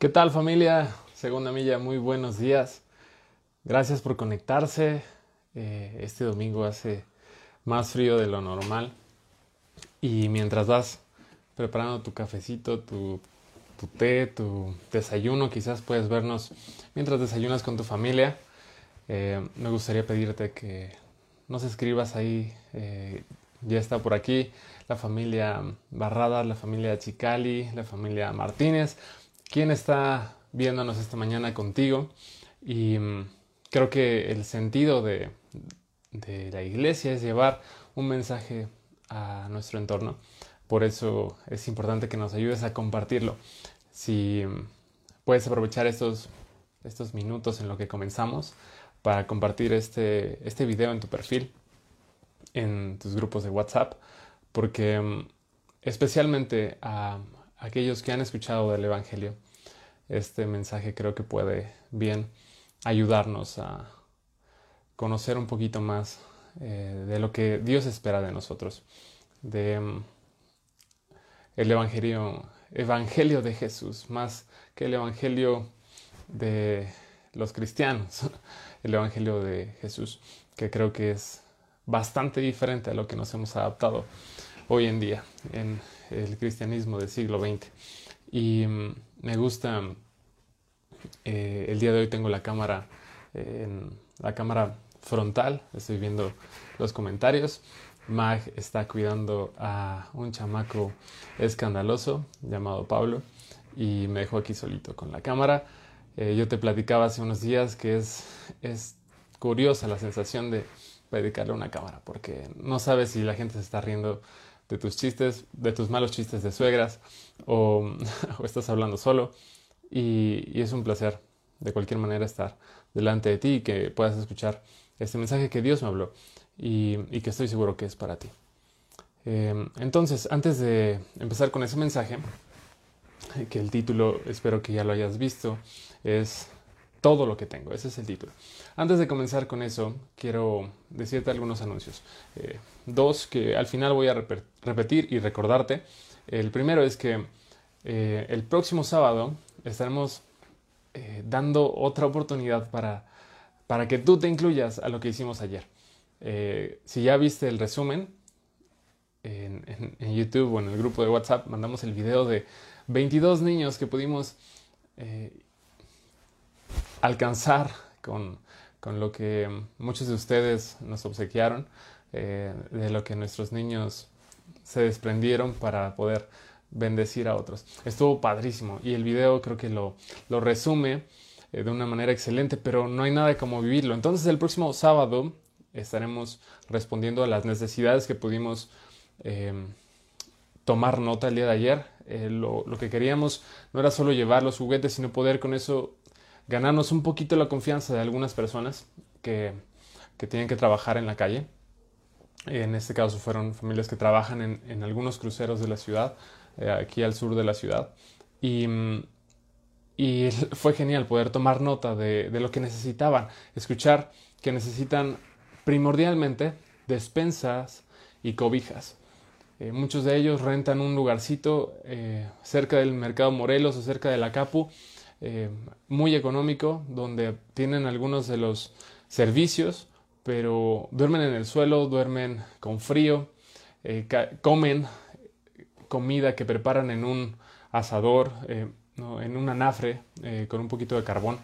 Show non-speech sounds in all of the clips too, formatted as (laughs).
¿Qué tal familia? Segunda milla, muy buenos días. Gracias por conectarse. Eh, este domingo hace más frío de lo normal. Y mientras vas preparando tu cafecito, tu, té, tu desayuno, quizás puedes vernos mientras desayunas con tu familia. Eh, me gustaría pedirte que nos escribas ahí. Eh, ya está por aquí la familia Barrada, la familia Chicali, la familia Martínez quién está viéndonos esta mañana contigo. Y mm, creo que el sentido de, la iglesia es llevar un mensaje a nuestro entorno. Por eso es importante que nos ayudes a compartirlo. Si mm, puedes aprovechar estos, estos minutos en lo que comenzamos para compartir este, este video en tu perfil, en tus grupos de WhatsApp, porque mm, especialmente a, aquellos que han escuchado del Evangelio, este mensaje creo que puede bien ayudarnos a conocer un poquito más eh, de lo que Dios espera de nosotros, de mm, el evangelio, evangelio de Jesús, más que el evangelio de los cristianos, (laughs) el evangelio de Jesús, que creo que es bastante diferente a lo que nos hemos adaptado hoy en día en el cristianismo del siglo XX. Y mm, me gusta, eh, el día de hoy tengo la cámara, en la cámara frontal, estoy viendo los comentarios. Mag está cuidando a un chamaco escandaloso llamado Pablo y me dejó aquí solito con la cámara. Eh, yo te platicaba hace unos días que es, es curiosa la sensación de dedicarle una cámara porque no sabes si la gente se está riendo de tus chistes, de tus malos chistes de suegras, o, (laughs) estás hablando solo. Y, es un placer, de cualquier manera, estar delante de ti y que puedas escuchar este mensaje que Dios me habló y, que estoy seguro que es para ti. Em, entonces, antes de empezar con ese mensaje, que el título espero que ya lo hayas visto, es todo lo que tengo. Ese es el título. Antes de comenzar con eso, quiero decirte algunos anuncios. Eh, dos que al final voy a repetir y recordarte. El primero es que eh, el próximo sábado estaremos eh, dando otra oportunidad para, para que tú te incluyas a lo que hicimos ayer. si ya viste el resumen en, en, YouTube o en el grupo de WhatsApp, mandamos el video de 22 niños que pudimos alcanzar con, lo que muchos de ustedes nos obsequiaron, eh, de lo que nuestros niños se desprendieron para poder bendecir a otros. Estuvo padrísimo y el video creo que lo, lo resume eh, de una manera excelente, pero no hay nada como vivirlo. Entonces el próximo sábado estaremos respondiendo a las necesidades que pudimos eh, tomar nota el día de ayer. lo, lo, que queríamos no era solo llevar los juguetes, sino poder con eso ganarnos un poquito la confianza de algunas personas que, que tienen que trabajar en la calle. En este caso fueron familias que trabajan en, algunos cruceros de la ciudad, eh, aquí al sur de la ciudad. Y, y fue genial poder tomar nota de, de, lo que necesitaban, escuchar que necesitan primordialmente despensas y cobijas. Eh, muchos de ellos rentan un lugarcito eh, cerca del mercado Morelos o cerca de la Capu eh, muy económico, donde tienen algunos de los servicios, pero duermen en el suelo, duermen con frío, eh, comen comida que preparan en un asador, eh, en un anafre con un poquito de carbón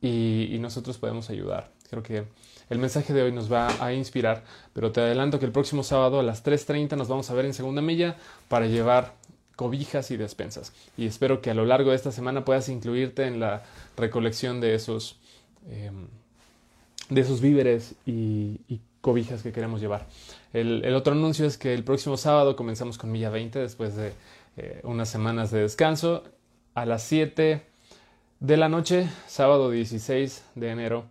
y, nosotros podemos ayudar. Creo que el mensaje de hoy nos va a inspirar, pero te adelanto que el próximo sábado a las 3.30 nos vamos a ver en segunda milla para llevar cobijas y despensas. Y espero que a lo largo de esta semana puedas incluirte en la recolección de esos, em, de esos víveres y, cobijas que queremos llevar. El, otro anuncio es que el próximo sábado comenzamos con Milla 20 después de eh, unas semanas de descanso. A las 7 de la noche, sábado 16 de enero,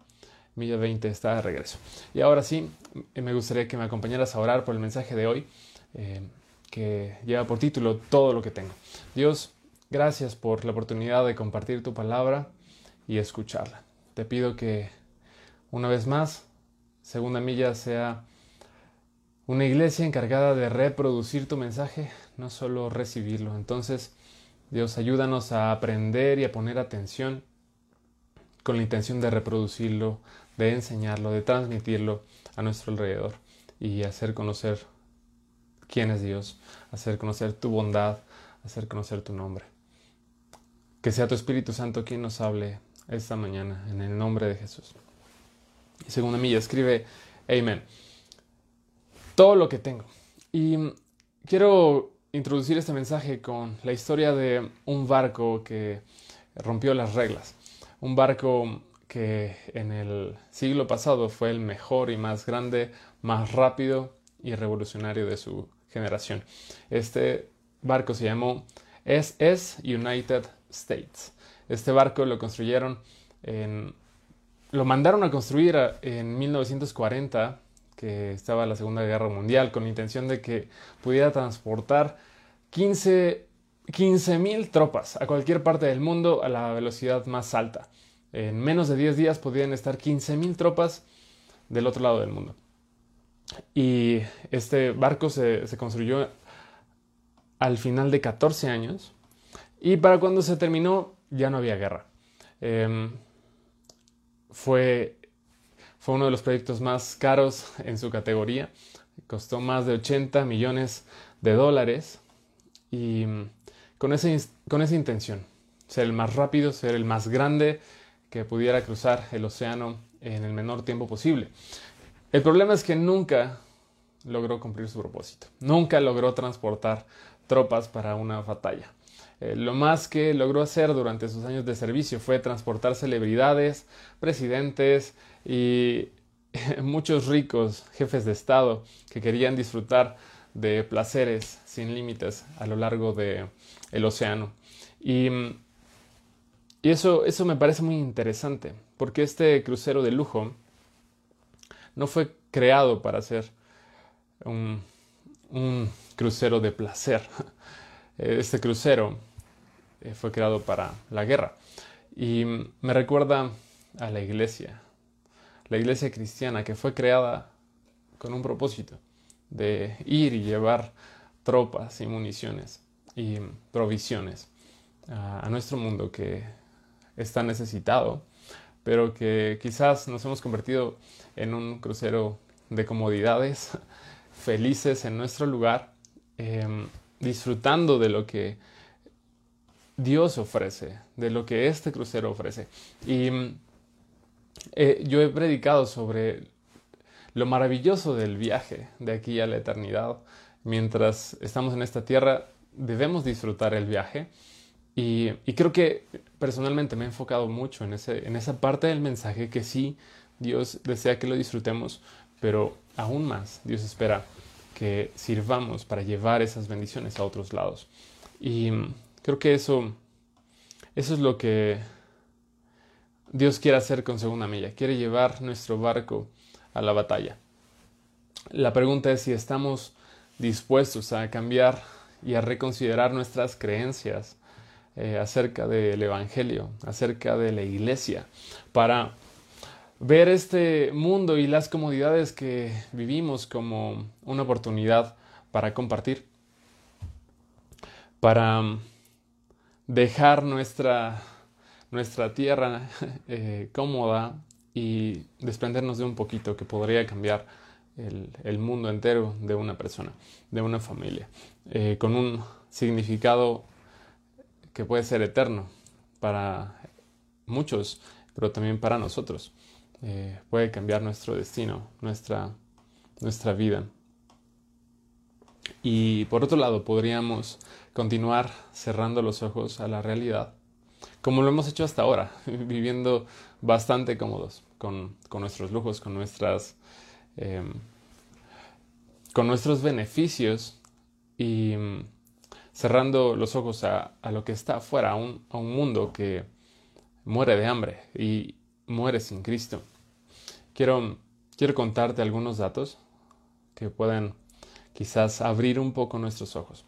Milla 20 está de regreso. Y ahora sí, me gustaría que me acompañaras a orar por el mensaje de hoy. Eh, que lleva por título Todo lo que tengo. Dios, gracias por la oportunidad de compartir tu palabra y escucharla. Te pido que una vez más, Segunda Milla sea una iglesia encargada de reproducir tu mensaje, no solo recibirlo. Entonces, Dios, ayúdanos a aprender y a poner atención con la intención de reproducirlo, de enseñarlo, de transmitirlo a nuestro alrededor y hacer conocer quién es Dios, hacer conocer tu bondad, hacer conocer tu nombre. Que sea tu Espíritu Santo quien nos hable esta mañana, en el nombre de Jesús. Y según mí, escribe, Amén. Todo lo que tengo. Y quiero introducir este mensaje con la historia de un barco que rompió las reglas. Un barco que en el siglo pasado fue el mejor y más grande, más rápido y revolucionario de su generación. Este barco se llamó SS United States. Este barco lo construyeron en... Lo mandaron a construir en 1940, que estaba la Segunda Guerra Mundial, con la intención de que pudiera transportar 15 mil tropas a cualquier parte del mundo a la velocidad más alta. En menos de 10 días podían estar 15 mil tropas del otro lado del mundo. Y este barco se, construyó al final de 14 años y para cuando se terminó ya no había guerra. Em, fue, fue uno de los proyectos más caros en su categoría. Costó más de 80 millones de dólares y con, ese, con esa intención, ser el más rápido, ser el más grande que pudiera cruzar el océano en el menor tiempo posible. El problema es que nunca logró cumplir su propósito, nunca logró transportar tropas para una batalla. Eh, lo más que logró hacer durante sus años de servicio fue transportar celebridades, presidentes y (laughs) muchos ricos jefes de Estado que querían disfrutar de placeres sin límites a lo largo del el océano. Y, y, eso, eso me parece muy interesante, porque este crucero de lujo no fue creado para ser un, crucero de placer. (laughs) Este crucero eh, fue creado para la guerra. Y me recuerda a la iglesia, la iglesia cristiana que fue creada con un propósito de ir y llevar tropas y municiones y provisiones a, nuestro mundo que está necesitado, pero que quizás nos hemos convertido en un crucero de comodidades, (laughs) felices en nuestro lugar, em, disfrutando de lo que Dios ofrece, de lo que este crucero ofrece. Y eh, yo he predicado sobre lo maravilloso del viaje de aquí a la eternidad. Mientras estamos en esta tierra, debemos disfrutar el viaje. Y, creo que personalmente me he enfocado mucho en, ese, en esa parte del mensaje que sí, Dios desea que lo disfrutemos, pero aún más, Dios espera que sirvamos para llevar esas bendiciones a otros lados. Y Creo que eso, eso es lo que Dios quiere hacer con Segunda Milla. Quiere llevar nuestro barco a la batalla. La pregunta es si estamos dispuestos a cambiar y a reconsiderar nuestras creencias eh, acerca del Evangelio, acerca de la iglesia, para ver este mundo y las comodidades que vivimos como una oportunidad para compartir, para dejar nuestra, nuestra tierra (laughs) eh, cómoda y desprendernos de un poquito que podría cambiar el, mundo entero de una persona, de una familia, eh, con un significado que puede ser eterno para muchos, pero también para nosotros. Eh, puede cambiar nuestro destino, nuestra, nuestra vida. Y por otro lado, podríamos continuar cerrando los ojos a la realidad, como lo hemos hecho hasta ahora, (laughs) viviendo bastante cómodos con, nuestros lujos, con, nuestras, em, con nuestros beneficios y cerrando los ojos a, lo que está afuera, a un, a un mundo que muere de hambre y muere sin Cristo. Quiero, quiero contarte algunos datos que pueden quizás abrir un poco nuestros ojos.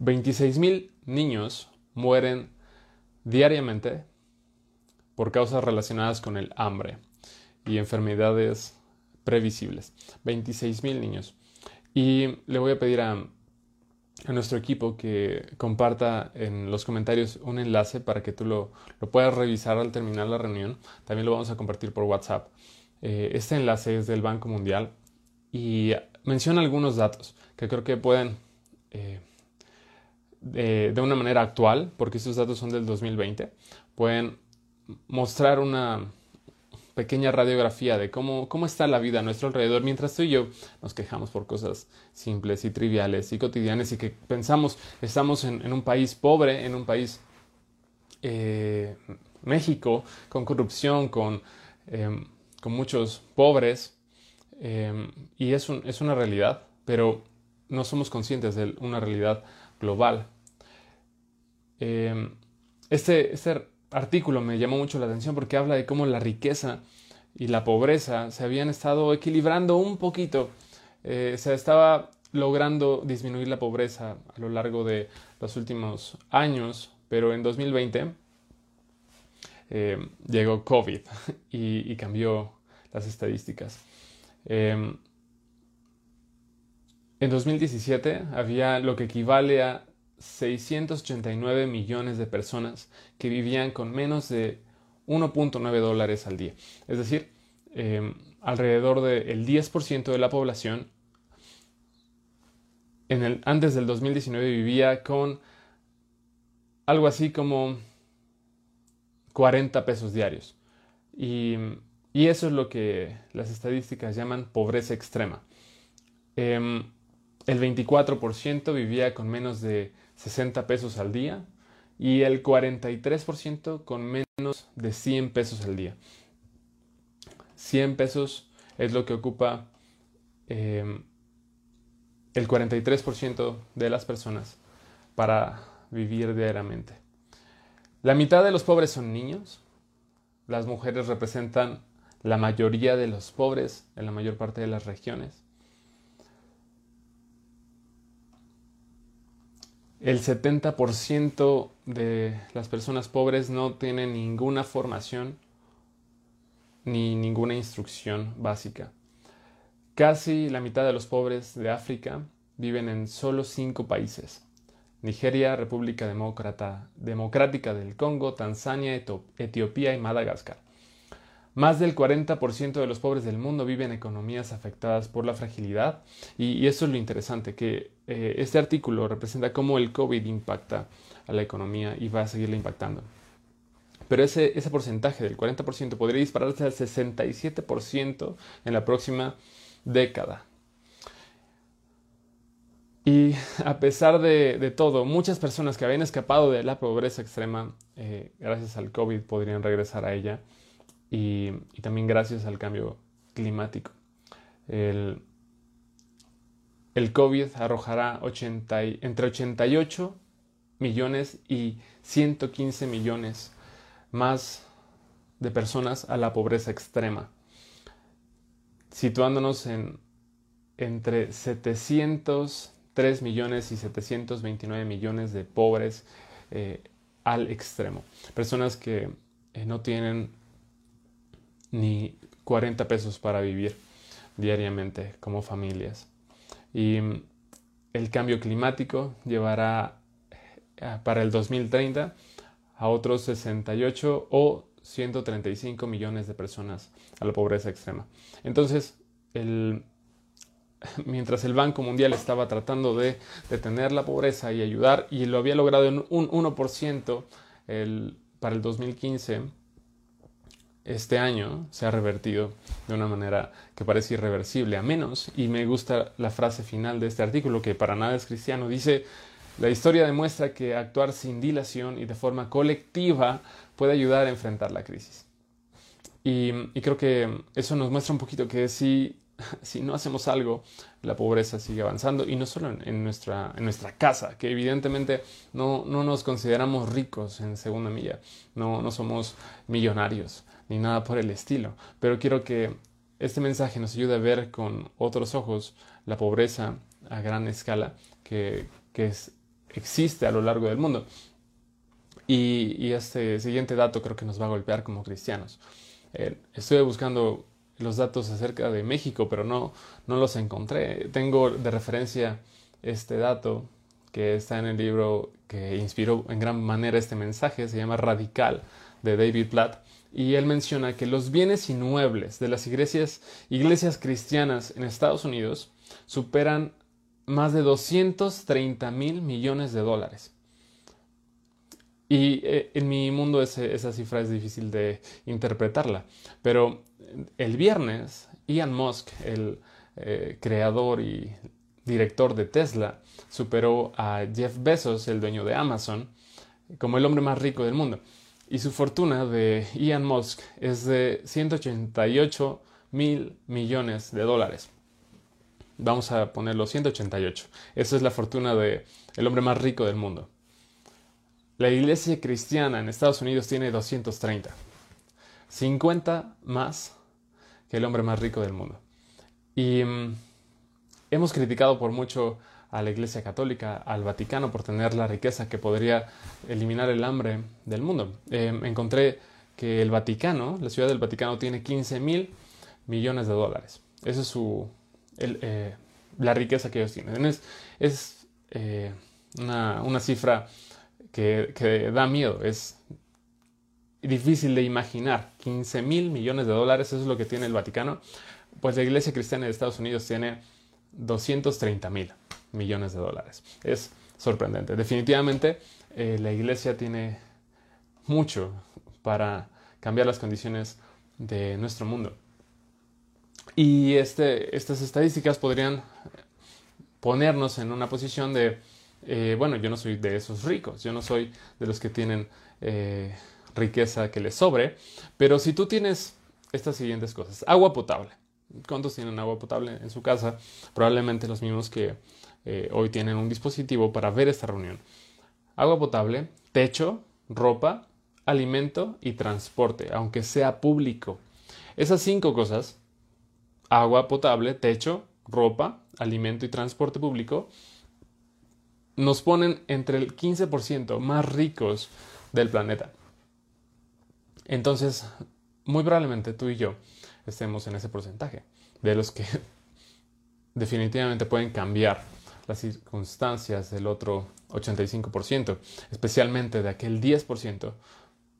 26.000 niños mueren diariamente por causas relacionadas con el hambre y enfermedades previsibles. 26.000 niños. Y le voy a pedir a, a nuestro equipo que comparta en los comentarios un enlace para que tú lo, lo puedas revisar al terminar la reunión. También lo vamos a compartir por WhatsApp. Eh, este enlace es del Banco Mundial y menciona algunos datos que creo que pueden, eh, de, de, una manera actual, porque estos datos son del 2020, pueden mostrar una, pequeña radiografía de cómo, cómo está la vida a nuestro alrededor, mientras tú y yo nos quejamos por cosas simples y triviales y cotidianas y que pensamos estamos en, un país pobre, en un país eh, México, con corrupción, con, em, con muchos pobres, em, y es, es una realidad, pero no somos conscientes de una realidad global. Em, este, este artículo me llamó mucho la atención porque habla de cómo la riqueza y la pobreza se habían estado equilibrando un poquito. Eh, se estaba logrando disminuir la pobreza a lo largo de los últimos años, pero en 2020 eh, llegó COVID (laughs) y, cambió las estadísticas. Em, en 2017 había lo que equivale a 689 millones de personas que vivían con menos de 1.9 dólares al día. Es decir, em, alrededor del 10% de la población en el, antes del 2019 vivía con algo así como 40 pesos diarios. Y, eso es lo que las estadísticas llaman pobreza extrema. Em, el 24% vivía con menos de 60 pesos al día y el 43% con menos de 100 pesos al día. 100 pesos es lo que ocupa em, el 43% de las personas para vivir diariamente. La mitad de los pobres son niños. Las mujeres representan la mayoría de los pobres en la mayor parte de las regiones. El 70% de las personas pobres no tienen ninguna formación ni ninguna instrucción básica. Casi la mitad de los pobres de África viven en solo cinco países. Nigeria, República Democrática del Congo, Tanzania, Etiopía y Madagascar. Más del 40% de los pobres del mundo viven en economías afectadas por la fragilidad y, eso es lo interesante, que eh, este artículo representa cómo el COVID impacta a la economía y va a seguirla impactando. Pero ese, ese porcentaje del 40% podría dispararse al 67% en la próxima década. Y (laughs) a pesar de, todo, muchas personas que habían escapado de la pobreza extrema, eh, gracias al COVID, podrían regresar a ella y, también gracias al cambio climático. El, el COVID arrojará 80, entre 88 millones y 115 millones más de personas a la pobreza extrema, situándonos en entre 703 millones y 729 millones de pobres eh, al extremo. Personas que eh, no tienen ni 40 pesos para vivir diariamente como familias. Y mm, el cambio climático llevará eh, para el 2030 a otros 68 o 135 millones de personas a la pobreza extrema. Entonces, el, (laughs) mientras el Banco Mundial estaba tratando de detener la pobreza y ayudar, y lo había logrado en un 1% el, para el 2015, este año se ha revertido de una manera que parece irreversible, a menos, y me gusta la frase final de este artículo, que para nada es cristiano, dice, la historia demuestra que actuar sin dilación y de forma colectiva puede ayudar a enfrentar la crisis. Y, creo que eso nos muestra un poquito que si, (laughs) si no hacemos algo, la pobreza sigue avanzando y no solo en, nuestra, en nuestra casa, que evidentemente no, no, nos consideramos ricos en segunda milla, no, no somos millonarios, ni nada por el estilo. Pero quiero que este mensaje nos ayude a ver con otros ojos la pobreza a gran escala que, existe a lo largo del mundo. Y, este siguiente dato creo que nos va a golpear como cristianos. Eh, estoy buscando los datos acerca de México, pero no, no los encontré. Tengo de referencia este dato que está en el libro que inspiró en gran manera este mensaje, se llama Radical, de David Platt, y él menciona que los bienes inmuebles de las iglesias, iglesias cristianas en Estados Unidos superan más de 230 mil millones de dólares. Y eh, en mi mundo esa cifra es difícil de interpretarla. Pero el viernes, Ian Musk, el eh, creador y director de Tesla, superó a Jeff Bezos, el dueño de Amazon, como el hombre más rico del mundo. Y su fortuna de Ian Musk es de 188 mil millones de dólares. Vamos a ponerlo 188. Esa es la fortuna del el hombre más rico del mundo. La iglesia cristiana en Estados Unidos tiene 230. 50 más que el hombre más rico del mundo. Y mm, hemos criticado por mucho a la Iglesia Católica, al Vaticano, por tener la riqueza que podría eliminar el hambre del mundo. Em, encontré que el Vaticano, la ciudad del Vaticano, tiene 15 mil millones de dólares. Esa es su, eh, la riqueza que ellos tienen. Es, eh, una, cifra que, que, da miedo, es difícil de imaginar. 15 mil millones de dólares, eso es lo que tiene el Vaticano. Pues la Iglesia Cristiana de Estados Unidos tiene 230 mil millones de dólares. Es sorprendente. Definitivamente eh, la iglesia tiene mucho para cambiar las condiciones de nuestro mundo. Y este, estas estadísticas podrían ponernos en una posición de, eh, bueno, yo no soy de esos ricos, yo no soy de los que tienen eh, riqueza que les sobre, pero si tú tienes estas siguientes cosas, agua potable, ¿cuántos tienen agua potable en su casa? Probablemente los mismos que eh, hoy tienen un dispositivo para ver esta reunión. Agua potable, techo, ropa, alimento y transporte, aunque sea público. Esas cinco cosas, agua potable, techo, ropa, alimento y transporte público, nos ponen entre el 15% más ricos del planeta. Entonces, muy probablemente tú y yo estemos en ese porcentaje de los que (laughs) definitivamente pueden cambiar las circunstancias del otro 85%, especialmente de aquel 10%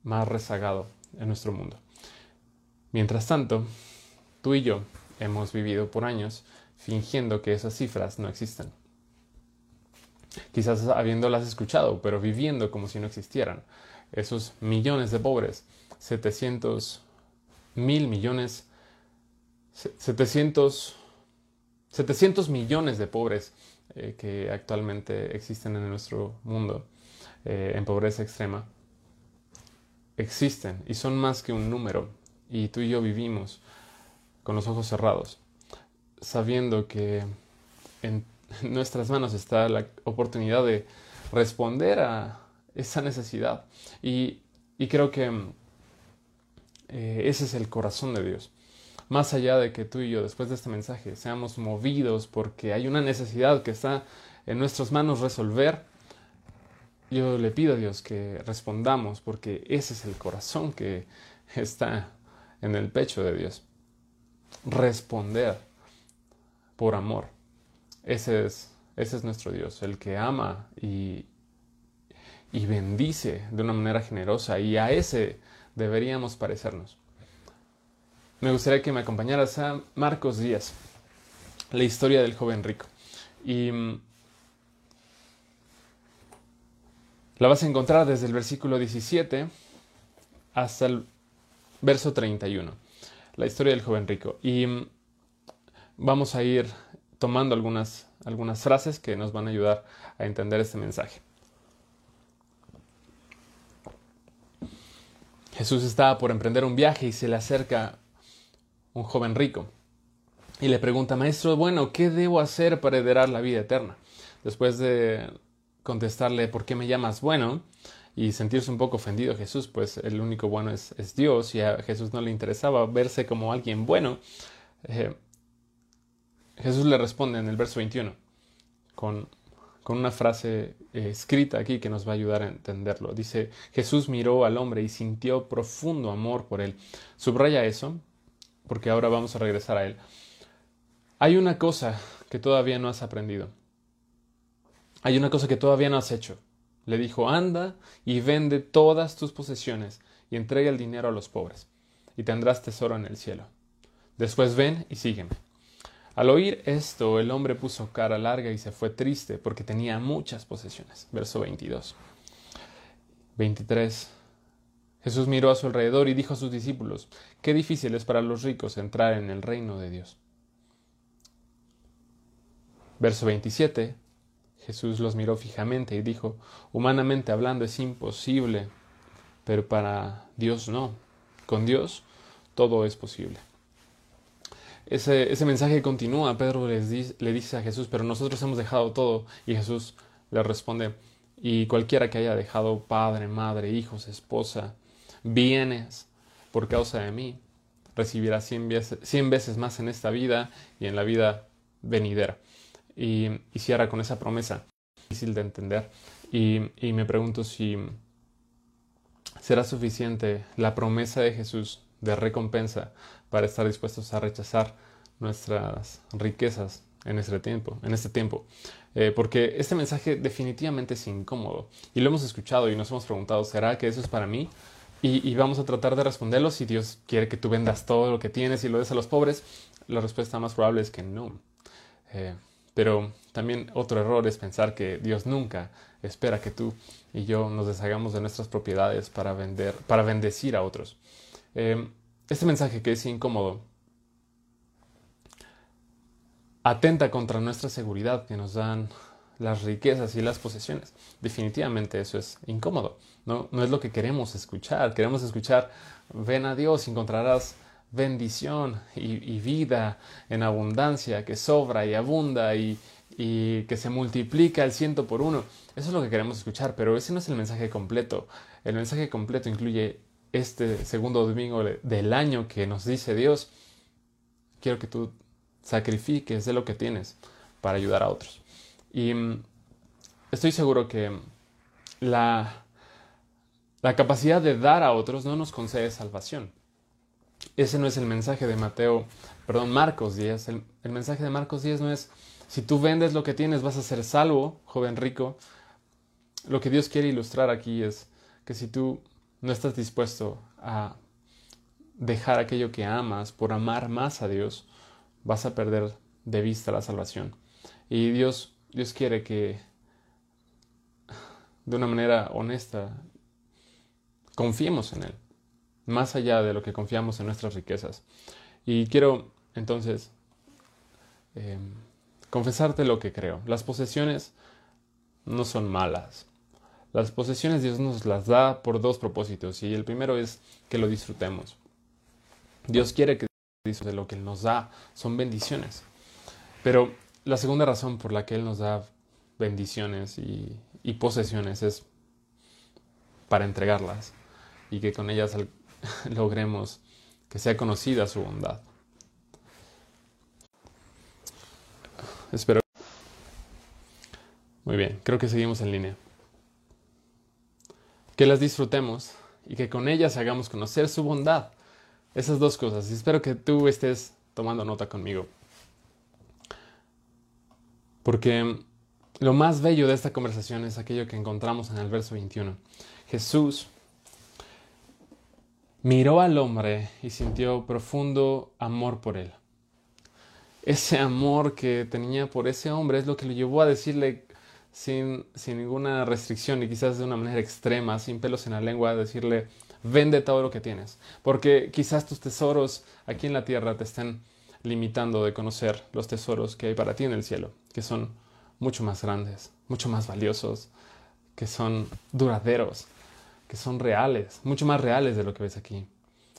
más rezagado en nuestro mundo. Mientras tanto, tú y yo hemos vivido por años fingiendo que esas cifras no existen. Quizás habiéndolas escuchado, pero viviendo como si no existieran. Esos millones de pobres, 700 mil millones, 700, 700 millones de pobres eh, que actualmente existen en nuestro mundo eh, en pobreza extrema existen y son más que un número. Y tú y yo vivimos con los ojos cerrados sabiendo que en (laughs) nuestras manos está la oportunidad de responder a esa necesidad. Y, creo que eh, ese es el corazón de Dios más allá de que tú y yo después de este mensaje seamos movidos porque hay una necesidad que está en nuestras manos resolver, yo le pido a Dios que respondamos porque ese es el corazón que está en el pecho de Dios. Responder por amor. Ese es, ese es nuestro Dios, el que ama y, y bendice de una manera generosa y a ese deberíamos parecernos me gustaría que me acompañaras a Marcos Díaz, la historia del joven rico. Y mm, la vas a encontrar desde el versículo 17 hasta el verso 31, la historia del joven rico. Y mm, vamos a ir tomando algunas, algunas frases que nos van a ayudar a entender este mensaje. Jesús estaba por emprender un viaje y se le acerca un joven rico, y le pregunta, Maestro, bueno, ¿qué debo hacer para heredar la vida eterna? Después de contestarle, ¿por qué me llamas bueno? y sentirse un poco ofendido Jesús, pues el único bueno es, Dios y a Jesús no le interesaba verse como alguien bueno. Eh, Jesús le responde en el verso 21 con, con una frase eh, escrita aquí que nos va a ayudar a entenderlo. Dice, Jesús miró al hombre y sintió profundo amor por él. Subraya eso porque ahora vamos a regresar a él. Hay una cosa que todavía no has aprendido. hay una cosa que todavía no has hecho. Le dijo, anda y vende todas tus posesiones y entrega el dinero a los pobres, y tendrás tesoro en el cielo. Después ven y sígueme. Al oír esto, el hombre puso cara larga y se fue triste porque tenía muchas posesiones. Verso 22. 23. Jesús miró a su alrededor y dijo a sus discípulos, qué difícil es para los ricos entrar en el reino de Dios. Verso 27. Jesús los miró fijamente y dijo, humanamente hablando es imposible, pero para Dios no. Con Dios todo es posible. Ese, ese mensaje continúa, Pedro le dice a Jesús, pero nosotros hemos dejado todo, y Jesús le responde, y cualquiera que haya dejado padre, madre, hijos, esposa, bienes, por causa de mí, recibirá cien veces, cien veces más en esta vida y en la vida venidera y, cierra con esa promesa. Difícil de entender. Y, y me pregunto si será suficiente la promesa de Jesús de recompensa para estar dispuestos a rechazar nuestras riquezas en este tiempo, en este tiempo. Eh, porque este mensaje definitivamente es incómodo y lo hemos escuchado y nos hemos preguntado, ¿será que eso es para mí? Y, vamos a tratar de responderlo si Dios quiere que tú vendas todo lo que tienes y lo des a los pobres. La respuesta más probable es que no. Eh, pero también otro error es pensar que Dios nunca espera que tú y yo nos deshagamos de nuestras propiedades para vender, para bendecir a otros. Eh, este mensaje que es incómodo atenta contra nuestra seguridad que nos dan las riquezas y las posesiones. Definitivamente eso es incómodo. No, no es lo que queremos escuchar. Queremos escuchar, ven a Dios, encontrarás bendición y, vida en abundancia, que sobra y abunda y, que se multiplica al ciento por uno. Eso es lo que queremos escuchar, pero ese no es el mensaje completo. El mensaje completo incluye este segundo domingo del año que nos dice Dios, quiero que tú sacrifiques de lo que tienes para ayudar a otros. Y mm, estoy seguro que la, la capacidad de dar a otros no nos concede salvación ese no es el mensaje de Mateo, perdón, Marcos 10. El, mensaje de Marcos 10 no es, si tú vendes lo que tienes vas a ser salvo, joven rico. Lo que Dios quiere ilustrar aquí es que si tú no estás dispuesto a dejar aquello que amas por amar más a Dios, vas a perder de vista la salvación. Y Dios, Dios quiere que de una manera honesta confiemos en Él más allá de lo que confiamos en nuestras riquezas. Y quiero entonces eh, confesarte lo que creo. Las posesiones no son malas. Las posesiones Dios nos las da por dos propósitos y el primero es que lo disfrutemos. Dios quiere que de lo que Él nos da son bendiciones. Pero la segunda razón por la que Él nos da bendiciones y, posesiones es para entregarlas y que con ellas (laughs) logremos que sea conocida su bondad. Espero. Muy bien, creo que seguimos en línea. Que las disfrutemos y que con ellas hagamos conocer su bondad. Esas dos cosas. Y espero que tú estés tomando nota conmigo. Porque lo más bello de esta conversación es aquello que encontramos en el verso 21. Jesús Miró al hombre y sintió profundo amor por él. Ese amor que tenía por ese hombre es lo que lo llevó a decirle sin, sin ninguna restricción y quizás de una manera extrema, sin pelos en la lengua, a decirle, vende todo lo que tienes. Porque quizás tus tesoros aquí en la tierra te estén limitando de conocer los tesoros que hay para ti en el cielo, que son mucho más grandes, mucho más valiosos, que son duraderos, que son reales, mucho más reales de lo que ves aquí.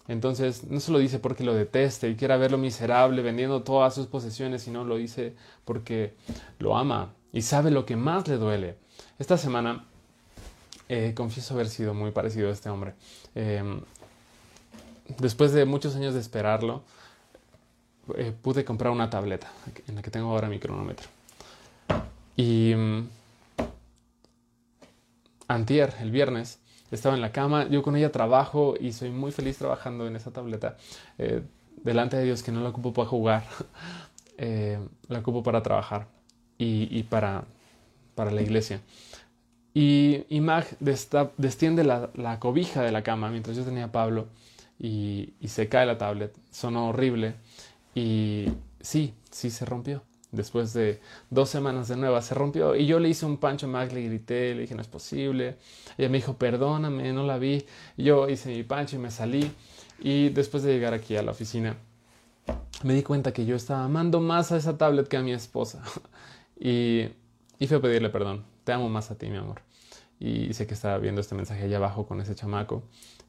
Entonces, no se lo dice porque lo deteste y quiera verlo miserable vendiendo todas sus posesiones, sino lo dice porque lo ama y sabe lo que más le duele. Esta semana eh, confieso haber sido muy parecido a este hombre. Em, después de muchos años de esperarlo, eh, pude comprar una tableta en la que tengo ahora mi cronómetro. Y mm, antier, el viernes, estaba en la cama, yo con ella trabajo y soy muy feliz trabajando en esa tableta. Eh, delante de Dios que no la ocupo para jugar, (laughs) eh, la ocupo para trabajar y, para para la iglesia. Y, y Mag destiende la, cobija de la cama mientras yo tenía a Pablo y, y se cae la tablet. Sonó horrible y sí, sí se rompió. Después de dos semanas de nueva se rompió y yo le hice un pancho a Mag, le grité, le dije no es posible. Ella me dijo perdóname, no la vi. Yo hice mi pancho y me salí y después de llegar aquí a la oficina me di cuenta que yo estaba amando más a esa tablet que a mi esposa (laughs) y, y fui a pedirle perdón te amo más a ti, mi amor. Y sé que estaba viendo este mensaje allá abajo con ese chamaco.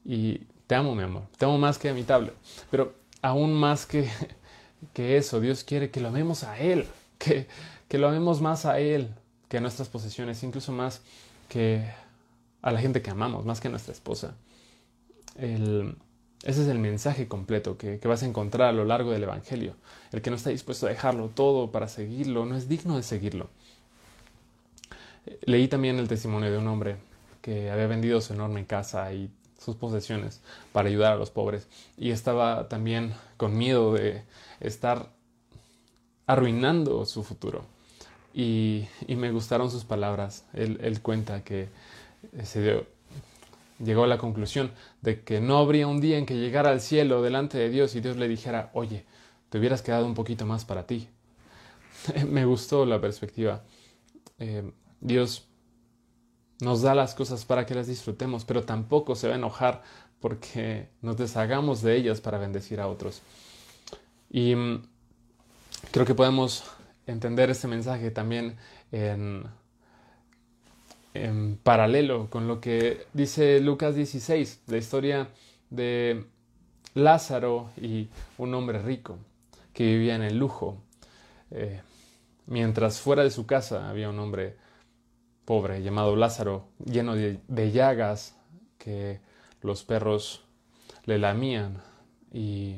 Y te amo, mi amor. Te amo más que a mi tablet. Pero aún más que, (laughs) que eso, Dios quiere que lo amemos a Él. Que, que lo amemos más a Él que a nuestras posesiones. Incluso más que a la gente que amamos, más que a nuestra esposa. Ese es el mensaje completo que, que, vas a encontrar a lo largo del Evangelio. El que no está dispuesto a dejarlo todo para seguirlo no es digno de seguirlo. Leí también el testimonio de un hombre que había vendido su enorme casa y sus posesiones para ayudar a los pobres y estaba también con miedo de estar arruinando su futuro. Y, me gustaron sus palabras. Él, cuenta que se dio, llegó a la conclusión de que no habría un día en que llegara al cielo delante de Dios y Dios le dijera, oye, te hubieras quedado un poquito más para ti. (laughs) me gustó la perspectiva. Eh, Dios nos da las cosas para que las disfrutemos, pero tampoco se va a enojar porque nos deshagamos de ellas para bendecir a otros. Y mm, creo que podemos entender este mensaje también en, en paralelo con lo que dice Lucas 16, la historia de Lázaro y un hombre rico que vivía en el lujo. Eh, mientras fuera de su casa había un hombre pobre llamado Lázaro, lleno de, llagas que los perros le lamían y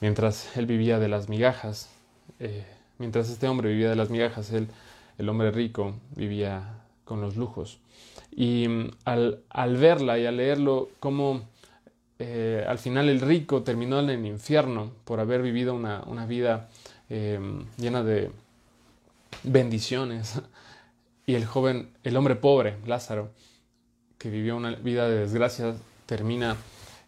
mientras él vivía de las migajas, eh, mientras este hombre vivía de las migajas, él, el hombre rico, vivía con los lujos. Y mm, al, al verla y al leerlo, como eh, al final el rico terminó en el infierno por haber vivido una, una vida eh, llena de bendiciones, (laughs) y el joven, el hombre pobre, Lázaro, que vivió una vida de desgracia, termina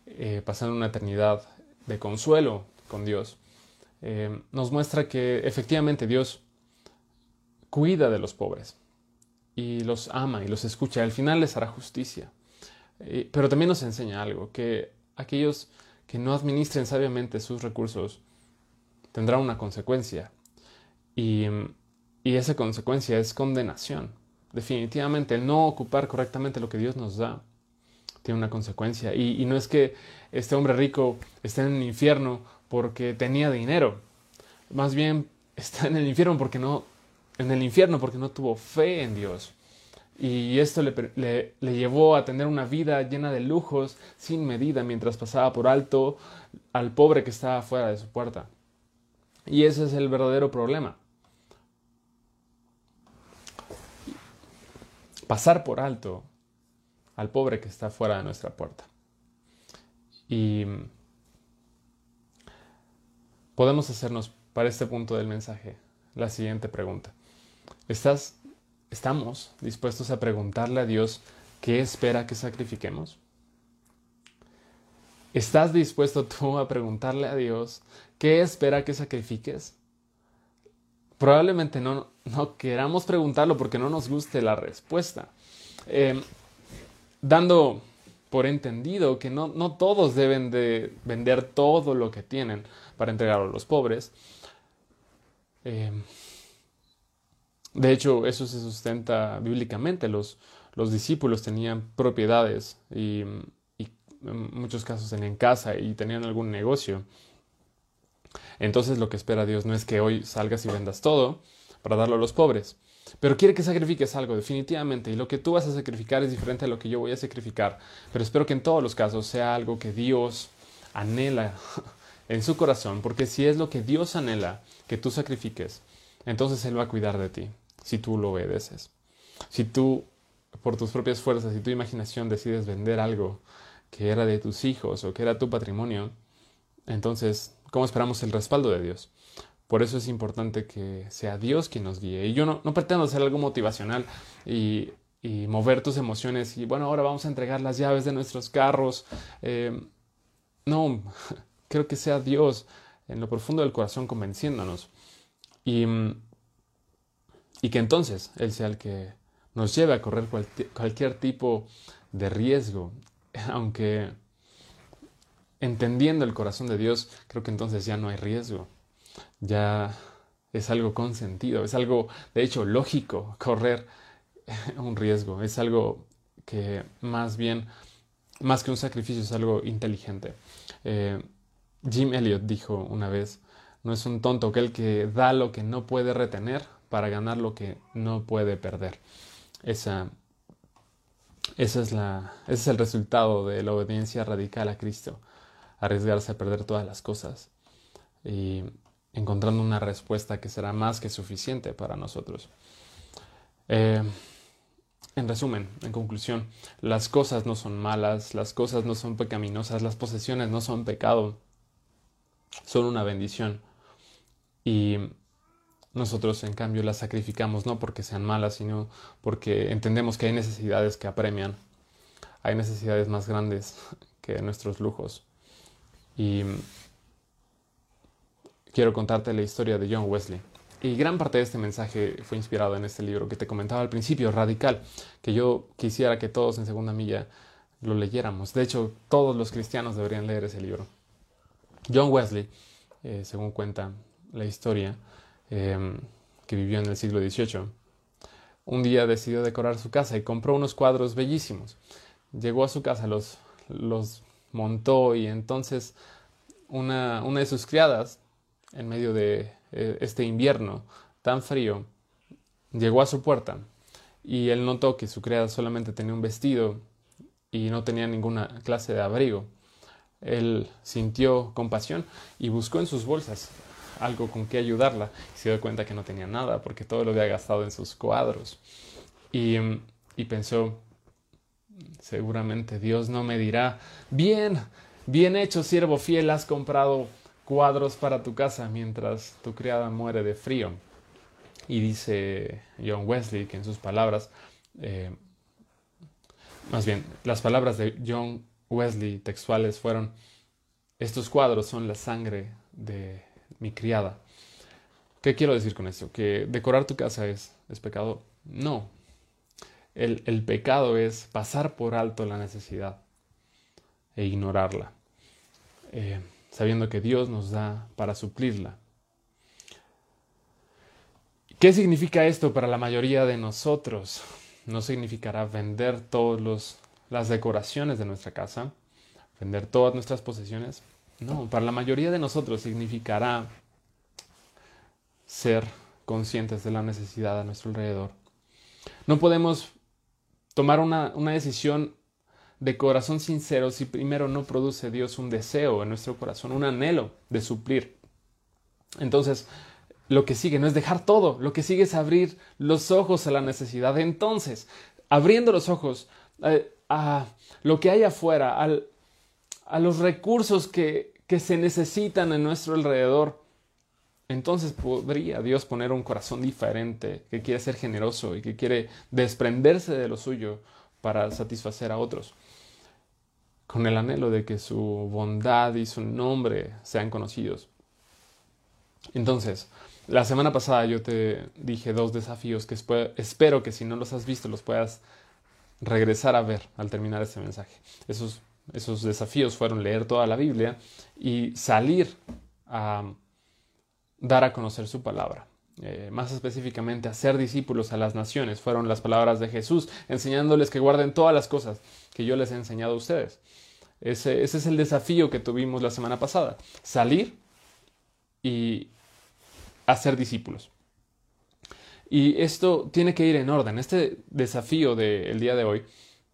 eh, pasando una eternidad de consuelo con Dios. Eh, nos muestra que efectivamente Dios cuida de los pobres y los ama y los escucha. Al final les hará justicia. Eh, pero también nos enseña algo, que aquellos que no administren sabiamente sus recursos tendrán una consecuencia. Y y esa consecuencia es condenación. Definitivamente, el no ocupar correctamente lo que Dios nos da tiene una consecuencia. Y, no es que este hombre rico esté en el infierno porque tenía dinero. Más bien (laughs) está en el infierno porque no, en el infierno porque no tuvo fe en Dios. Y esto le, le, le, llevó a tener una vida llena de lujos sin medida mientras pasaba por alto al pobre que estaba fuera de su puerta. Y ese es el verdadero problema. pasar por alto al pobre que está fuera de nuestra puerta. Y podemos hacernos para este punto del mensaje la siguiente pregunta. ¿Estás, ¿Estamos dispuestos a preguntarle a Dios qué espera que sacrifiquemos? ¿Estás dispuesto tú a preguntarle a Dios qué espera que sacrifiques? probablemente no, no queramos preguntarlo porque no nos guste la respuesta. Eh, dando por entendido que no, no, todos deben de vender todo lo que tienen para entregarlo a los pobres. Eh, de hecho, eso se sustenta bíblicamente. Los, los discípulos tenían propiedades y, y en muchos casos tenían casa y tenían algún negocio. Entonces lo que espera Dios no es que hoy salgas y vendas todo para darlo a los pobres, pero quiere que sacrifiques algo definitivamente y lo que tú vas a sacrificar es diferente a lo que yo voy a sacrificar, pero espero que en todos los casos sea algo que Dios anhela (laughs) en su corazón, porque si es lo que Dios anhela que tú sacrifiques, entonces Él va a cuidar de ti, si tú lo obedeces. Si tú, por tus propias fuerzas y tu imaginación, decides vender algo que era de tus hijos o que era tu patrimonio, entonces ¿Cómo esperamos el respaldo de Dios? Por eso es importante que sea Dios quien nos guíe. Y yo no, no pretendo hacer algo motivacional y, mover tus emociones y bueno, ahora vamos a entregar las llaves de nuestros carros. Eh, no, (laughs) creo que sea Dios en lo profundo del corazón convenciéndonos. Y que entonces Él sea el que nos lleve a correr cualquier tipo de riesgo, (laughs) aunque entendiendo el corazón de Dios, creo que entonces ya no hay riesgo, ya es algo consentido, es algo de hecho lógico correr (laughs) un riesgo, es algo que más bien, más que un sacrificio, es algo inteligente. Eh, Jim Elliot dijo una vez, no es un tonto aquel que da lo que no puede retener para ganar lo que no puede perder. Esa, esa es la, ese es el resultado de la obediencia radical a Cristo, arriesgarse a perder todas las cosas y encontrando una respuesta que será más que suficiente para nosotros. Eh, en resumen, en conclusión, las cosas no son malas, las cosas no son pecaminosas, las posesiones no son pecado, son una bendición. Y nosotros, en cambio, las sacrificamos no porque sean malas, sino porque entendemos que hay necesidades que apremian. Hay necesidades más grandes que nuestros lujos. Y quiero contarte la historia de John Wesley. Y gran parte de este mensaje fue inspirado en este libro que te comentaba al principio, Radical, que yo quisiera que todos en segunda milla lo leyéramos. De hecho, todos los cristianos deberían leer ese libro. John Wesley, eh, según cuenta la historia, Em, que vivió en el siglo XVIII, un día decidió decorar su casa y compró unos cuadros bellísimos. Llegó a su casa, los, los montó y entonces una, una de sus criadas, en medio de eh, este invierno tan frío, llegó a su puerta y él notó que su criada solamente tenía un vestido y no tenía ninguna clase de abrigo. Él sintió compasión y buscó en sus bolsas algo con que ayudarla. Se dio cuenta que no tenía nada porque todo lo había gastado en sus cuadros. Y, y pensó, seguramente Dios no me dirá, bien, bien hecho, siervo fiel, has comprado cuadros para tu casa mientras tu criada muere de frío. Y dice John Wesley que en sus palabras, eh, más bien, las palabras de John Wesley textuales fueron, estos cuadros son la sangre de mi criada. ¿Qué quiero decir con esto? ¿Que decorar tu casa es, es pecado? No. El, el pecado es pasar por alto la necesidad e ignorarla, eh, sabiendo que Dios nos da para suplirla. ¿Qué significa esto para la mayoría de nosotros? No significará vender todas las decoraciones de nuestra casa, vender todas nuestras posesiones, no, para la mayoría de nosotros significará ser conscientes de la necesidad a nuestro alrededor. No podemos tomar una, una, decisión de corazón sincero si primero no produce Dios un deseo en nuestro corazón, un anhelo de suplir. Entonces, lo que sigue no es dejar todo, lo que sigue es abrir los ojos a la necesidad. Entonces, abriendo los ojos eh, a lo que hay afuera, al, a los recursos que, que se necesitan en nuestro alrededor, entonces podría Dios poner un corazón diferente, que quiere ser generoso y que quiere desprenderse de lo suyo para satisfacer a otros, con el anhelo de que su bondad y su nombre sean conocidos. Entonces, la semana pasada yo te dije dos desafíos que espero que si no los has visto los puedas regresar a ver al terminar este mensaje. Esos esos desafíos fueron leer toda la Biblia y salir a dar a conocer su palabra. Eh, más específicamente, hacer discípulos a las naciones. Fueron las palabras de Jesús, enseñándoles que guarden todas las cosas que yo les he enseñado a ustedes. Ese, ese es el desafío que tuvimos la semana pasada. Salir y hacer discípulos. Y esto tiene que ir en orden. Este desafío del día de hoy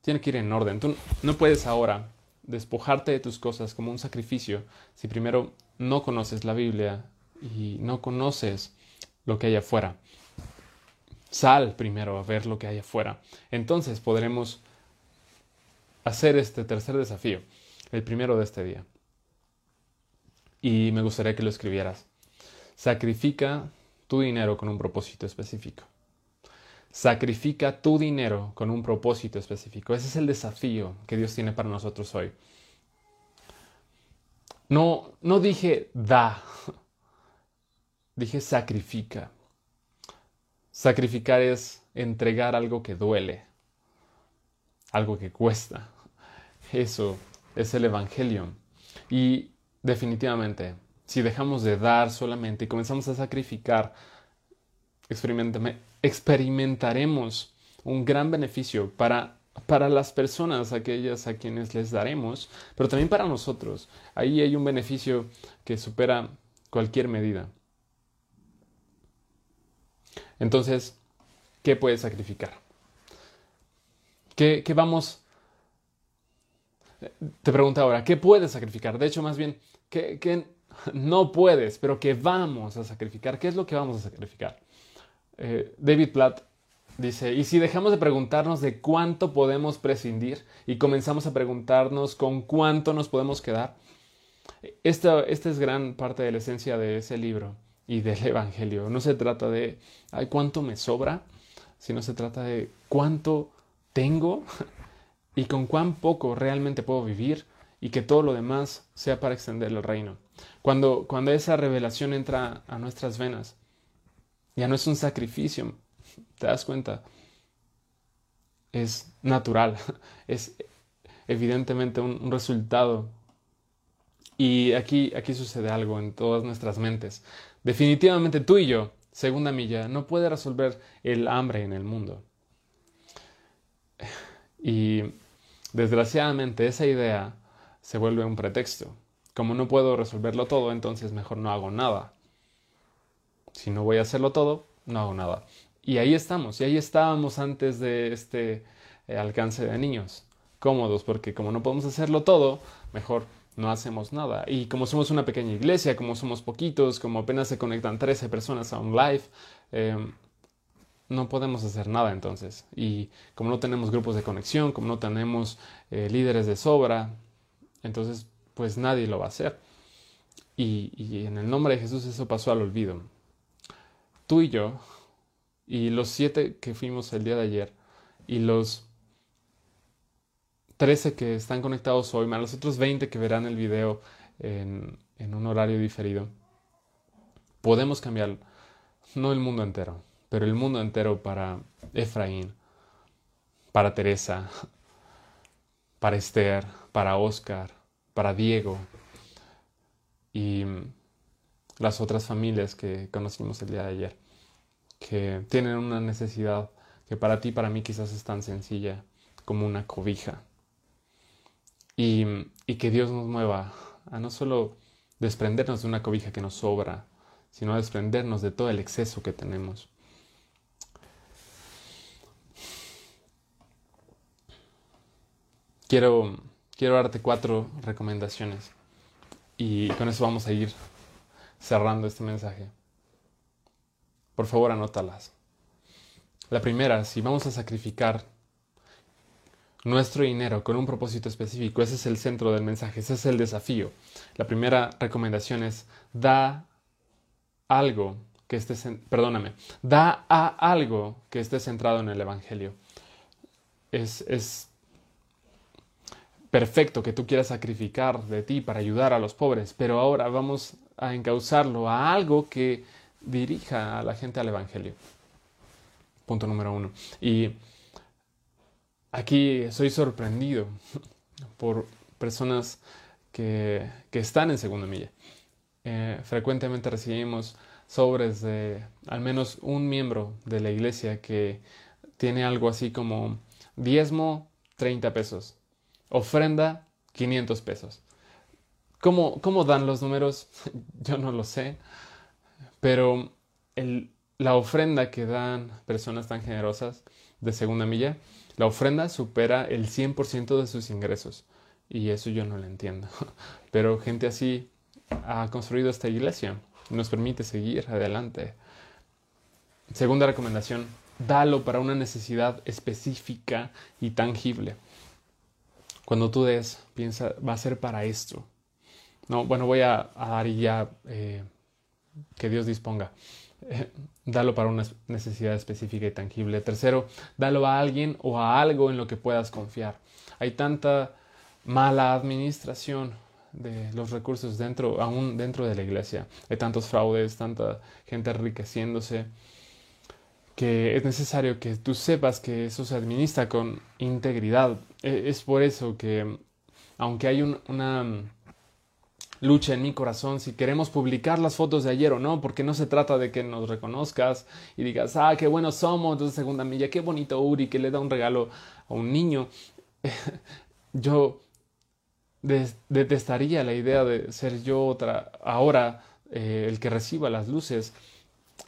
tiene que ir en orden. Tú no puedes ahora despojarte de tus cosas como un sacrificio si primero no conoces la Biblia y no conoces lo que hay afuera. Sal primero a ver lo que hay afuera. Entonces podremos hacer este tercer desafío, el primero de este día. Y me gustaría que lo escribieras. Sacrifica tu dinero con un propósito específico. Sacrifica tu dinero con un propósito específico. Ese es el desafío que Dios tiene para nosotros hoy. No, no dije da, dije sacrifica. Sacrificar es entregar algo que duele, algo que cuesta. Eso es el Evangelio. Y definitivamente, si dejamos de dar solamente y comenzamos a sacrificar, experimentaremos un gran beneficio para, para las personas, aquellas a quienes les daremos, pero también para nosotros. Ahí hay un beneficio que supera cualquier medida. Entonces, ¿qué puedes sacrificar? ¿Qué, qué vamos te pregunto ahora, ¿qué puedes sacrificar? De hecho, más bien, ¿qué, no puedes, pero que vamos a sacrificar? ¿Qué es lo que vamos a sacrificar? Eh, David Platt dice, ¿y si dejamos de preguntarnos de cuánto podemos prescindir y comenzamos a preguntarnos con cuánto nos podemos quedar? Esta, esta es gran parte de la esencia de ese libro y del Evangelio. No se trata de, ay, ¿cuánto me sobra? Sino se trata de cuánto tengo (laughs) y con cuán poco realmente puedo vivir y que todo lo demás sea para extender el reino. Cuando, cuando esa revelación entra a nuestras venas, ya no es un sacrificio, ¿te das cuenta? Es natural, (laughs) es evidentemente un, resultado. Y aquí, aquí sucede algo en todas nuestras mentes. Definitivamente tú y yo, segunda milla, no puede resolver el hambre en el mundo. (sighs) Y Desgraciadamente esa idea se vuelve un pretexto. Como no puedo resolverlo todo, entonces mejor no hago nada. Si no voy a hacerlo todo, no hago nada. Y ahí estamos, y ahí estábamos antes de este eh, alcance de niños, cómodos, porque como no podemos hacerlo todo, mejor no hacemos nada. Y como somos una pequeña iglesia, como somos poquitos, como apenas se conectan 13 personas a un live, eh, no podemos hacer nada entonces. Y como no tenemos grupos de conexión, como no tenemos eh, líderes de sobra, entonces pues nadie lo va a hacer. Y, en el nombre de Jesús eso pasó al olvido. Tú y yo, y los siete que fuimos el día de ayer, y los trece que están conectados hoy, más los otros veinte que verán el video en, en un horario diferido, podemos cambiar no el mundo entero, pero el mundo entero para Efraín, para Teresa, para Esther, para Oscar, para Diego y las otras familias que conocimos el día de ayer, que tienen una necesidad que para ti, para mí quizás es tan sencilla como una cobija. Y, que Dios nos mueva a no solo desprendernos de una cobija que nos sobra, sino a desprendernos de todo el exceso que tenemos. quiero, quiero darte cuatro recomendaciones y con eso vamos a ir cerrando este mensaje. Por favor, anótalas. La primera, si vamos a sacrificar nuestro dinero con un propósito específico, ese es el centro del mensaje, ese es el desafío. La primera recomendación es da algo que esté, perdóname, da a algo que esté centrado en el Evangelio. Es, es perfecto que tú quieras sacrificar de ti para ayudar a los pobres, pero ahora vamos a encauzarlo a algo que dirija a la gente al Evangelio. Punto número uno. Y aquí soy sorprendido por personas que, están en segunda milla. Eh, frecuentemente recibimos sobres de al menos un miembro de la iglesia que tiene algo así como diezmo 30 pesos, Ofrenda, 500 pesos. ¿Cómo, ¿Cómo, dan los números? (laughs) Yo no lo sé. Pero la ofrenda que dan personas tan generosas de segunda milla, la ofrenda supera el 100% de sus ingresos. Y eso yo no lo entiendo. (laughs) Pero gente así ha construido esta iglesia. Nos permite seguir adelante. Segunda recomendación, dalo para una necesidad específica y tangible. Cuando tú des, piensa, va a ser para esto. No, bueno, voy a, dar ya eh, que Dios disponga. (laughs) dalo para una necesidad específica y tangible. Tercero, dalo a alguien o a algo en lo que puedas confiar. Hay tanta mala administración de los recursos dentro, aún dentro de la iglesia. Hay tantos fraudes, tanta gente enriqueciéndose, que es necesario que tú sepas que eso se administra con integridad. E, es por eso que, aunque hay una lucha en mi corazón si queremos publicar las fotos de ayer o no, porque no se trata de que nos reconozcas y digas, ah, qué buenos somos, entonces segunda milla, qué bonito Uri que le da un regalo a un niño. (laughs) yo detestaría la idea de ser yo otra, ahora eh, el que reciba las luces.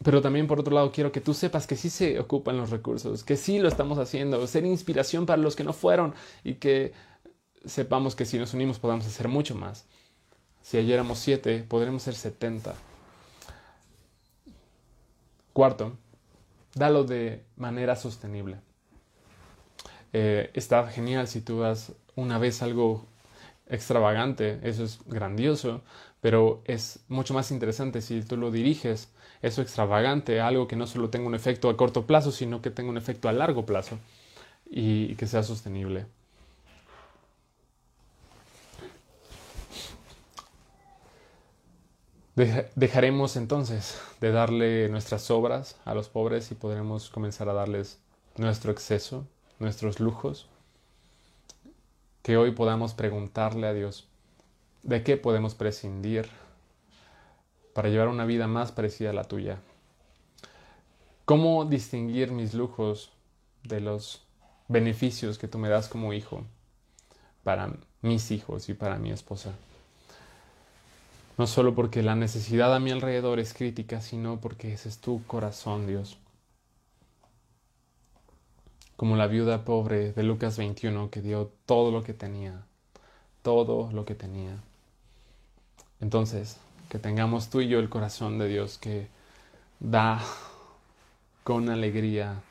Pero también por otro lado quiero que tú sepas que sí se ocupan los recursos, que sí lo estamos haciendo, ser inspiración para los que no fueron y que sepamos que si nos unimos podamos hacer mucho más. Si ayer éramos siete, podremos ser setenta. Cuarto, dalo de manera sostenible. Eh, está genial si tú das una vez algo extravagante, eso es grandioso, pero es mucho más interesante si tú lo diriges, eso extravagante, algo que no solo tenga un efecto a corto plazo, sino que tenga un efecto a largo plazo y que sea sostenible. Dejaremos entonces de darle nuestras obras a los pobres y podremos comenzar a darles nuestro exceso, nuestros lujos. Que hoy podamos preguntarle a Dios de qué podemos prescindir para llevar una vida más parecida a la tuya. ¿Cómo distinguir mis lujos de los beneficios que tú me das como hijo para mis hijos y para mi esposa? No solo porque la necesidad a mi alrededor es crítica, sino porque ese es tu corazón, Dios. Como la viuda pobre de Lucas 21 que dio todo lo que tenía, todo lo que tenía. Entonces, que tengamos tú y yo el corazón de Dios que da con alegría,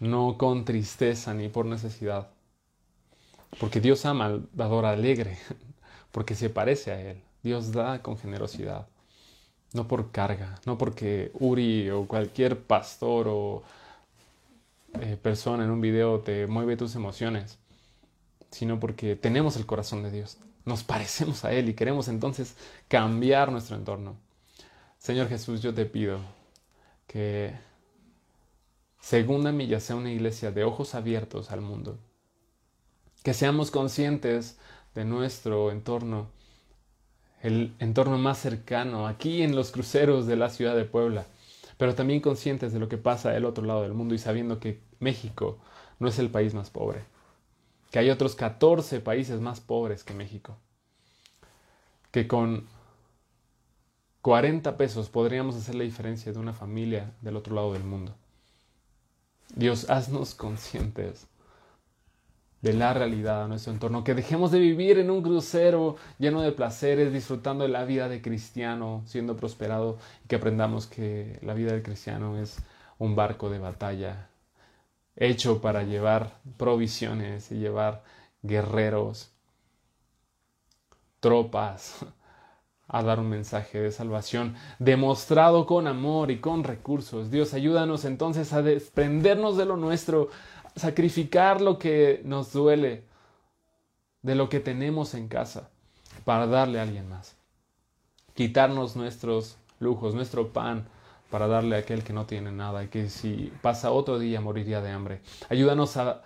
no con tristeza ni por necesidad. Porque Dios ama al dador alegre, (laughs) porque se parece a Él. Dios da con generosidad, no por carga, no porque Uri o cualquier pastor o eh, persona en un video te mueve tus emociones, sino porque tenemos el corazón de Dios, nos parecemos a Él y queremos entonces cambiar nuestro entorno. Señor Jesús, yo te pido que Segunda Milla sea una iglesia de ojos abiertos al mundo, que seamos conscientes de nuestro entorno el entorno más cercano, aquí en los cruceros de la ciudad de Puebla, pero también conscientes de lo que pasa del otro lado del mundo y sabiendo que México no es el país más pobre, que hay otros 14 países más pobres que México, que con 40 pesos podríamos hacer la diferencia de una familia del otro lado del mundo. Dios, haznos conscientes de la realidad, a nuestro entorno, que dejemos de vivir en un crucero lleno de placeres, disfrutando de la vida de cristiano, siendo prosperado, y que aprendamos que la vida del cristiano es un barco de batalla, hecho para llevar provisiones y llevar guerreros, tropas, (laughs) a dar un mensaje de salvación demostrado con amor y con recursos. Dios, ayúdanos entonces a desprendernos de lo nuestro, sacrificar lo que nos duele de lo que tenemos en casa para darle a alguien más. Quitarnos nuestros lujos, nuestro pan para darle a aquel que no tiene nada y que si pasa otro día moriría de hambre. Ayúdanos a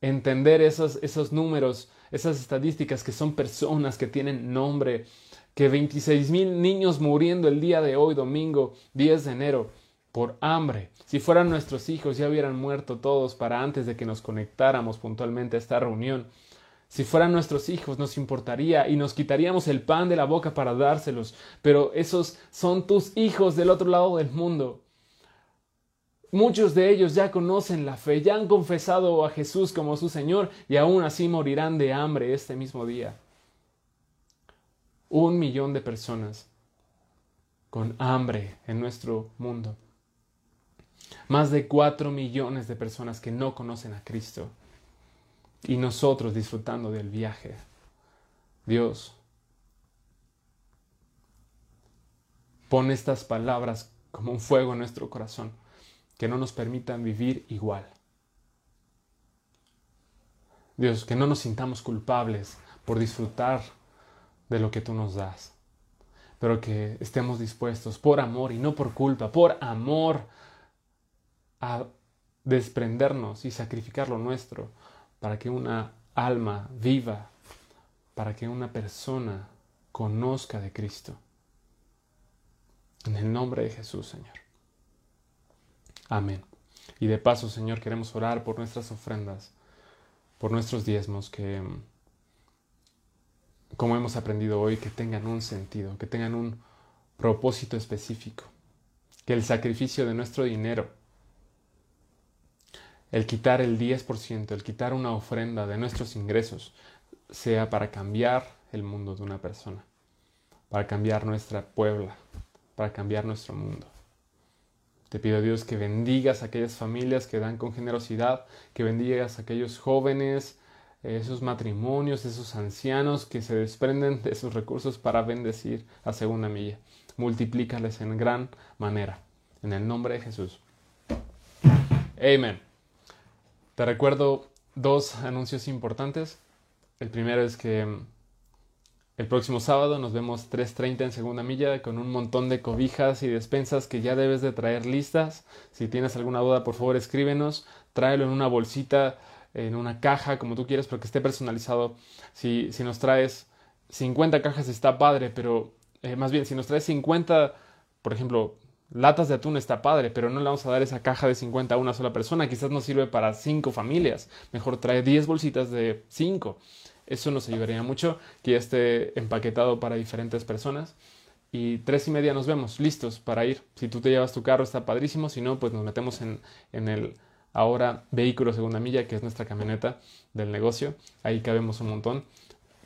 entender esos, esos números, esas estadísticas que son personas que tienen nombre, que 26 mil niños muriendo el día de hoy, domingo 10 de enero, por hambre. Si fueran nuestros hijos ya hubieran muerto todos para antes de que nos conectáramos puntualmente a esta reunión. Si fueran nuestros hijos nos importaría y nos quitaríamos el pan de la boca para dárselos, pero esos son tus hijos del otro lado del mundo. Muchos de ellos ya conocen la fe, ya han confesado a Jesús como su Señor y aún así morirán de hambre este mismo día. Un millón de personas con hambre en nuestro mundo. Más de cuatro millones de personas que no conocen a Cristo. Y nosotros disfrutando del viaje. Dios, Pon estas palabras como un fuego en nuestro corazón, que no nos permitan vivir igual. Dios, que no nos sintamos culpables por disfrutar de lo que tú nos das, pero que estemos dispuestos por amor y no por culpa, por amor a desprendernos y sacrificar lo nuestro para que una alma viva, para que una persona conozca de Cristo. En el nombre de Jesús, Señor. Amén. Y de paso, Señor, queremos orar por nuestras ofrendas, por nuestros diezmos, que, como hemos aprendido hoy, que tengan un sentido, que tengan un propósito específico, que el sacrificio de nuestro dinero, el quitar el 10%, el quitar una ofrenda de nuestros ingresos, sea para cambiar el mundo de una persona, para cambiar nuestra puebla, para cambiar nuestro mundo. Te pido Dios que bendigas a aquellas familias que dan con generosidad, que bendigas a aquellos jóvenes, esos matrimonios, esos ancianos que se desprenden de sus recursos para bendecir a segunda milla. Multiplícales en gran manera. En el nombre de Jesús. Amén. Te recuerdo dos anuncios importantes. El primero es que mm, el próximo sábado nos vemos 3.30 en segunda milla con un montón de cobijas y despensas que ya debes de traer listas. Si tienes alguna duda, por favor escríbenos. Tráelo en una bolsita, en una caja, como tú quieras, pero que esté personalizado. Si, si nos traes 50 cajas está padre, pero eh, más bien, si nos traes 50, por ejemplo, latas de atún está padre, pero no le vamos a dar esa caja de 50 a una sola persona. Quizás no sirve para 5 familias. Mejor trae 10 bolsitas de 5. Eso nos ayudaría mucho que ya esté empaquetado para diferentes personas. Y tres y media nos vemos, listos para ir. Si tú te llevas tu carro está padrísimo, si no, pues nos metemos en, en el ahora vehículo segunda milla, que es nuestra camioneta del negocio. Ahí cabemos un montón,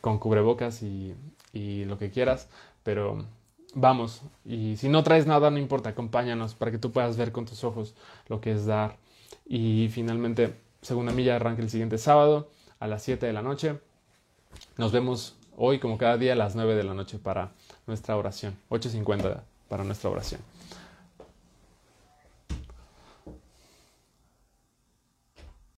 con cubrebocas y, y lo que quieras, pero vamos. Y si no traes nada, no importa, acompáñanos para que tú puedas ver con tus ojos lo que es dar. Y finalmente, segunda milla arranca el siguiente sábado a las 7 de la noche. Nos vemos hoy, como cada día, a las 9 de la noche para nuestra oración. 8.50 para nuestra oración.